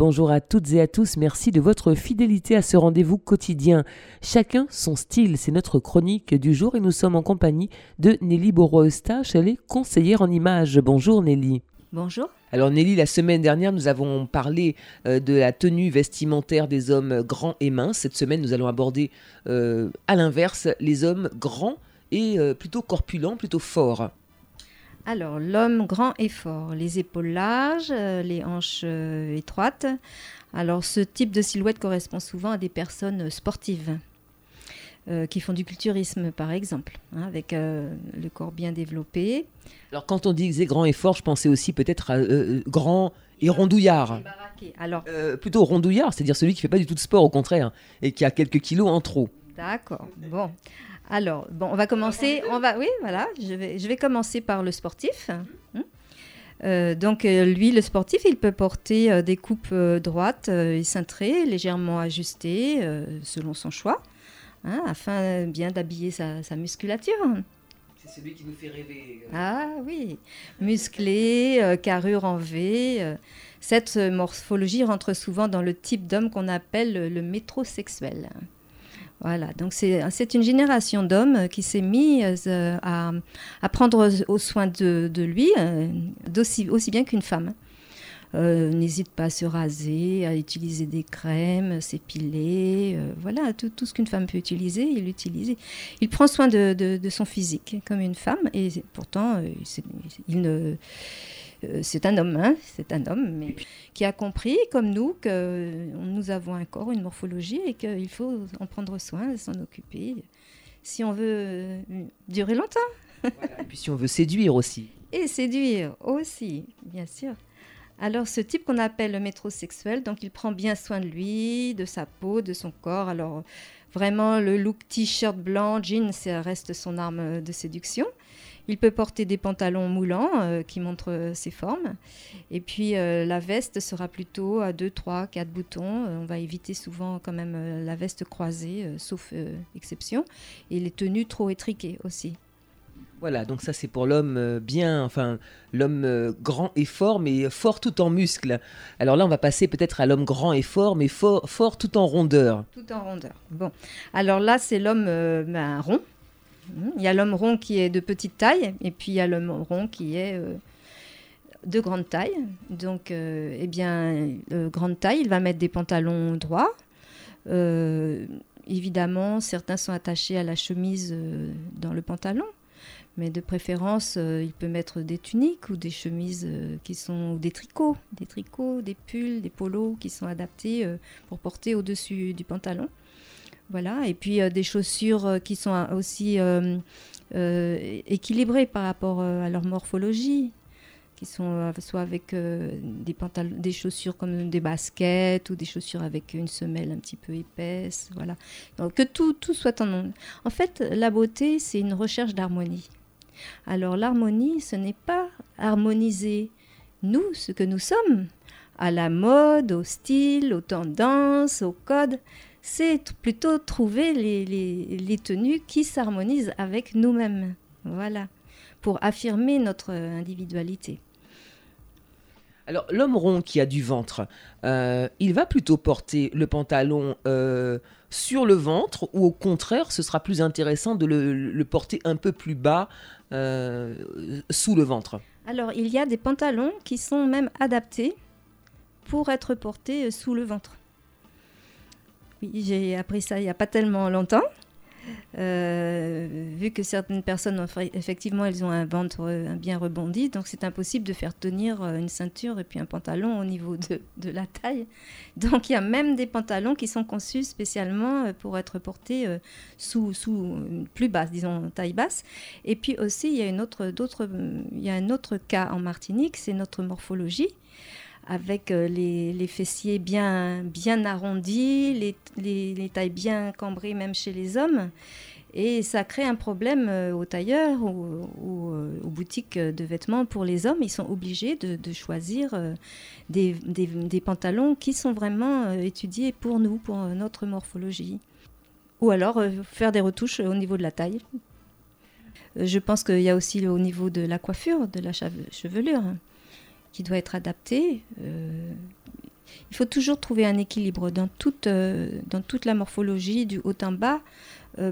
Bonjour à toutes et à tous, merci de votre fidélité à ce rendez-vous quotidien. Chacun son style, c'est notre chronique du jour et nous sommes en compagnie de Nelly Bourreau-Eustache, elle est conseillère en images. Bonjour Nelly. Bonjour. Alors Nelly, la semaine dernière, nous avons parlé euh, de la tenue vestimentaire des hommes grands et minces. Cette semaine, nous allons aborder euh, à l'inverse les hommes grands et euh, plutôt corpulents, plutôt forts. Alors, l'homme grand et fort, les épaules larges, les hanches étroites. Alors, ce type de silhouette correspond souvent à des personnes sportives. Euh, qui font du culturisme, par exemple, hein, avec euh, le corps bien développé. Alors, quand on disait grand et fort, je pensais aussi peut-être à euh, grand et rondouillard. Alors, plutôt rondouillard, c'est-à-dire celui qui ne fait pas du tout de sport, au contraire, et qui a quelques kilos en trop. D'accord. Bon. Alors, bon, on va commencer. On va, oui, voilà. Je vais, je vais commencer par le sportif. Hein. donc lui, le sportif, il peut porter des coupes droites et cintrées, légèrement ajustées selon son choix. Hein, afin bien d'habiller sa, musculature. C'est celui qui nous fait rêver. Euh. Ah oui, musclé, euh, carrure en V. Euh. cette morphologie rentre souvent dans le type d'homme qu'on appelle le métrosexuel. Voilà, donc c'est une génération d'hommes qui s'est mise à, prendre soin de, lui, aussi bien qu'une femme. Euh, n'hésite pas à se raser, à utiliser des crèmes, s'épiler. Euh, voilà, tout, ce qu'une femme peut utiliser, il l'utilise. Il prend soin de, son physique comme une femme et pourtant, euh, il ne c'est un homme, hein, c'est un homme, mais qui a compris, comme nous, que nous avons un corps, une morphologie, et qu'il faut en prendre soin, s'en occuper, si on veut durer longtemps. et puis si on veut séduire aussi. Et séduire aussi, bien sûr. Alors, ce type qu'on appelle le métrosexuel, donc il prend bien soin de lui, de sa peau, de son corps. Alors, vraiment, le look t-shirt blanc, jean, ça reste son arme de séduction. Il peut porter des pantalons moulants euh, qui montrent ses formes. Et puis euh, la veste sera plutôt à 2, 3, 4 boutons. Euh, on va éviter souvent quand même la veste croisée, sauf exception. Et les tenues trop étriquées aussi. Voilà, donc ça c'est pour l'homme euh, bien, enfin l'homme euh, grand et fort, mais fort tout en muscles. Alors là, on va passer peut-être à l'homme grand et fort, mais fort, fort tout en rondeur. Tout en rondeur. Bon, alors là c'est l'homme euh, ben, rond. Hmm, il y a l'homme rond qui est de petite taille, et puis il y a l'homme rond qui est de grande taille. Donc, eh bien, grande taille, il va mettre des pantalons droits. évidemment, certains sont attachés à la chemise dans le pantalon. Mais de préférence, euh, il peut mettre des tuniques ou des chemises euh, qui sont ou des tricots, des tricots, des pulls, des polos qui sont adaptés euh, pour porter au-dessus du pantalon. Voilà, et puis des chaussures qui sont aussi équilibrées par rapport à leur morphologie, qui sont soit avec des, des chaussures comme des baskets ou des chaussures avec une semelle un petit peu épaisse. Voilà, Donc, que tout, tout soit en. En fait, la beauté, c'est une recherche d'harmonie. Alors l'harmonie, ce n'est pas harmoniser nous, ce que nous sommes, à la mode, au style, aux tendances, au code. C'est plutôt trouver les, tenues qui s'harmonisent avec nous-mêmes. Voilà, pour affirmer notre individualité. Alors l'homme rond qui a du ventre, euh, il va plutôt porter le pantalon euh, sur le ventre ou au contraire ce sera plus intéressant de le porter un peu plus bas euh, sous le ventre? Alors, il y a des pantalons qui sont même adaptés pour être portés sous le ventre. Oui, j'ai appris ça il n'y a pas tellement longtemps. Euh, vu que certaines personnes, effectivement, elles ont un ventre euh, bien rebondi, donc c'est impossible de faire tenir euh, une ceinture et puis un pantalon au niveau de, de, la taille. Donc il y a même des pantalons qui sont conçus spécialement pour être portés sous, sous plus basse, disons taille basse. Et puis aussi, il y a, une autre, il y a un autre cas en Martinique, c'est notre morphologie avec euh, les, fessiers bien, bien arrondis, les, tailles bien cambrées même chez les hommes. Et ça crée un problème euh, aux tailleurs ou, euh, aux boutiques de vêtements pour les hommes. Ils sont obligés de, choisir des, pantalons qui sont vraiment étudiés pour nous, pour notre morphologie. Ou alors faire des retouches au niveau de la taille. Je pense qu'il y a aussi au niveau de la coiffure, de la chevelure qui doit être adapté. Euh, Il faut toujours trouver un équilibre dans toute, dans toute la morphologie du haut en bas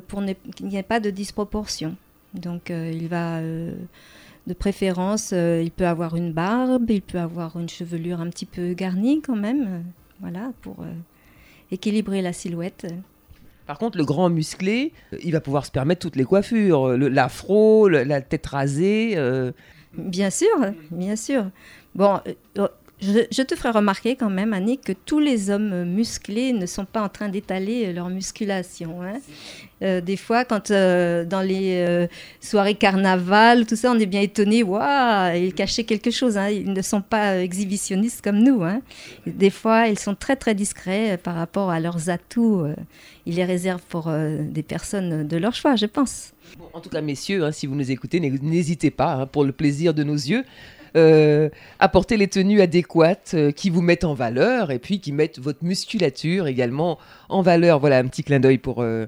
pour qu'il n'y ait pas de disproportion. Donc il va de préférence, il peut avoir une barbe, il peut avoir une chevelure un petit peu garnie quand même, voilà, pour équilibrer la silhouette. Par contre, le grand musclé, il va pouvoir se permettre toutes les coiffures, l'afro, la tête rasée. Euh. Bien sûr, bien sûr. Bon, euh, je, te ferai remarquer quand même, Annick, que tous les hommes musclés ne sont pas en train d'étaler leur musculation. Hein. Euh, des fois, quand dans les soirées carnaval, tout ça, on est bien étonné, waouh, ils cachaient quelque chose. Hein. Ils ne sont pas exhibitionnistes comme nous. Hein. Des fois, ils sont très très discrets par rapport à leurs atouts. ils les réservent pour des personnes de leur choix, je pense. en tout cas, messieurs, si vous nous écoutez, n'hésitez pas, pour le plaisir de nos yeux, euh, apporter les tenues adéquates euh, qui vous mettent en valeur et puis qui mettent votre musculature également en valeur. Voilà un petit clin d'œil pour, euh,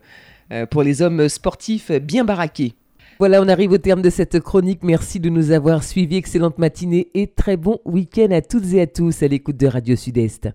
pour les hommes sportifs bien baraqués. Voilà, on arrive au terme de cette chronique. Merci de nous avoir suivis. Excellente matinée et très bon week-end à toutes et à tous à l'écoute de Radio Sud-Est.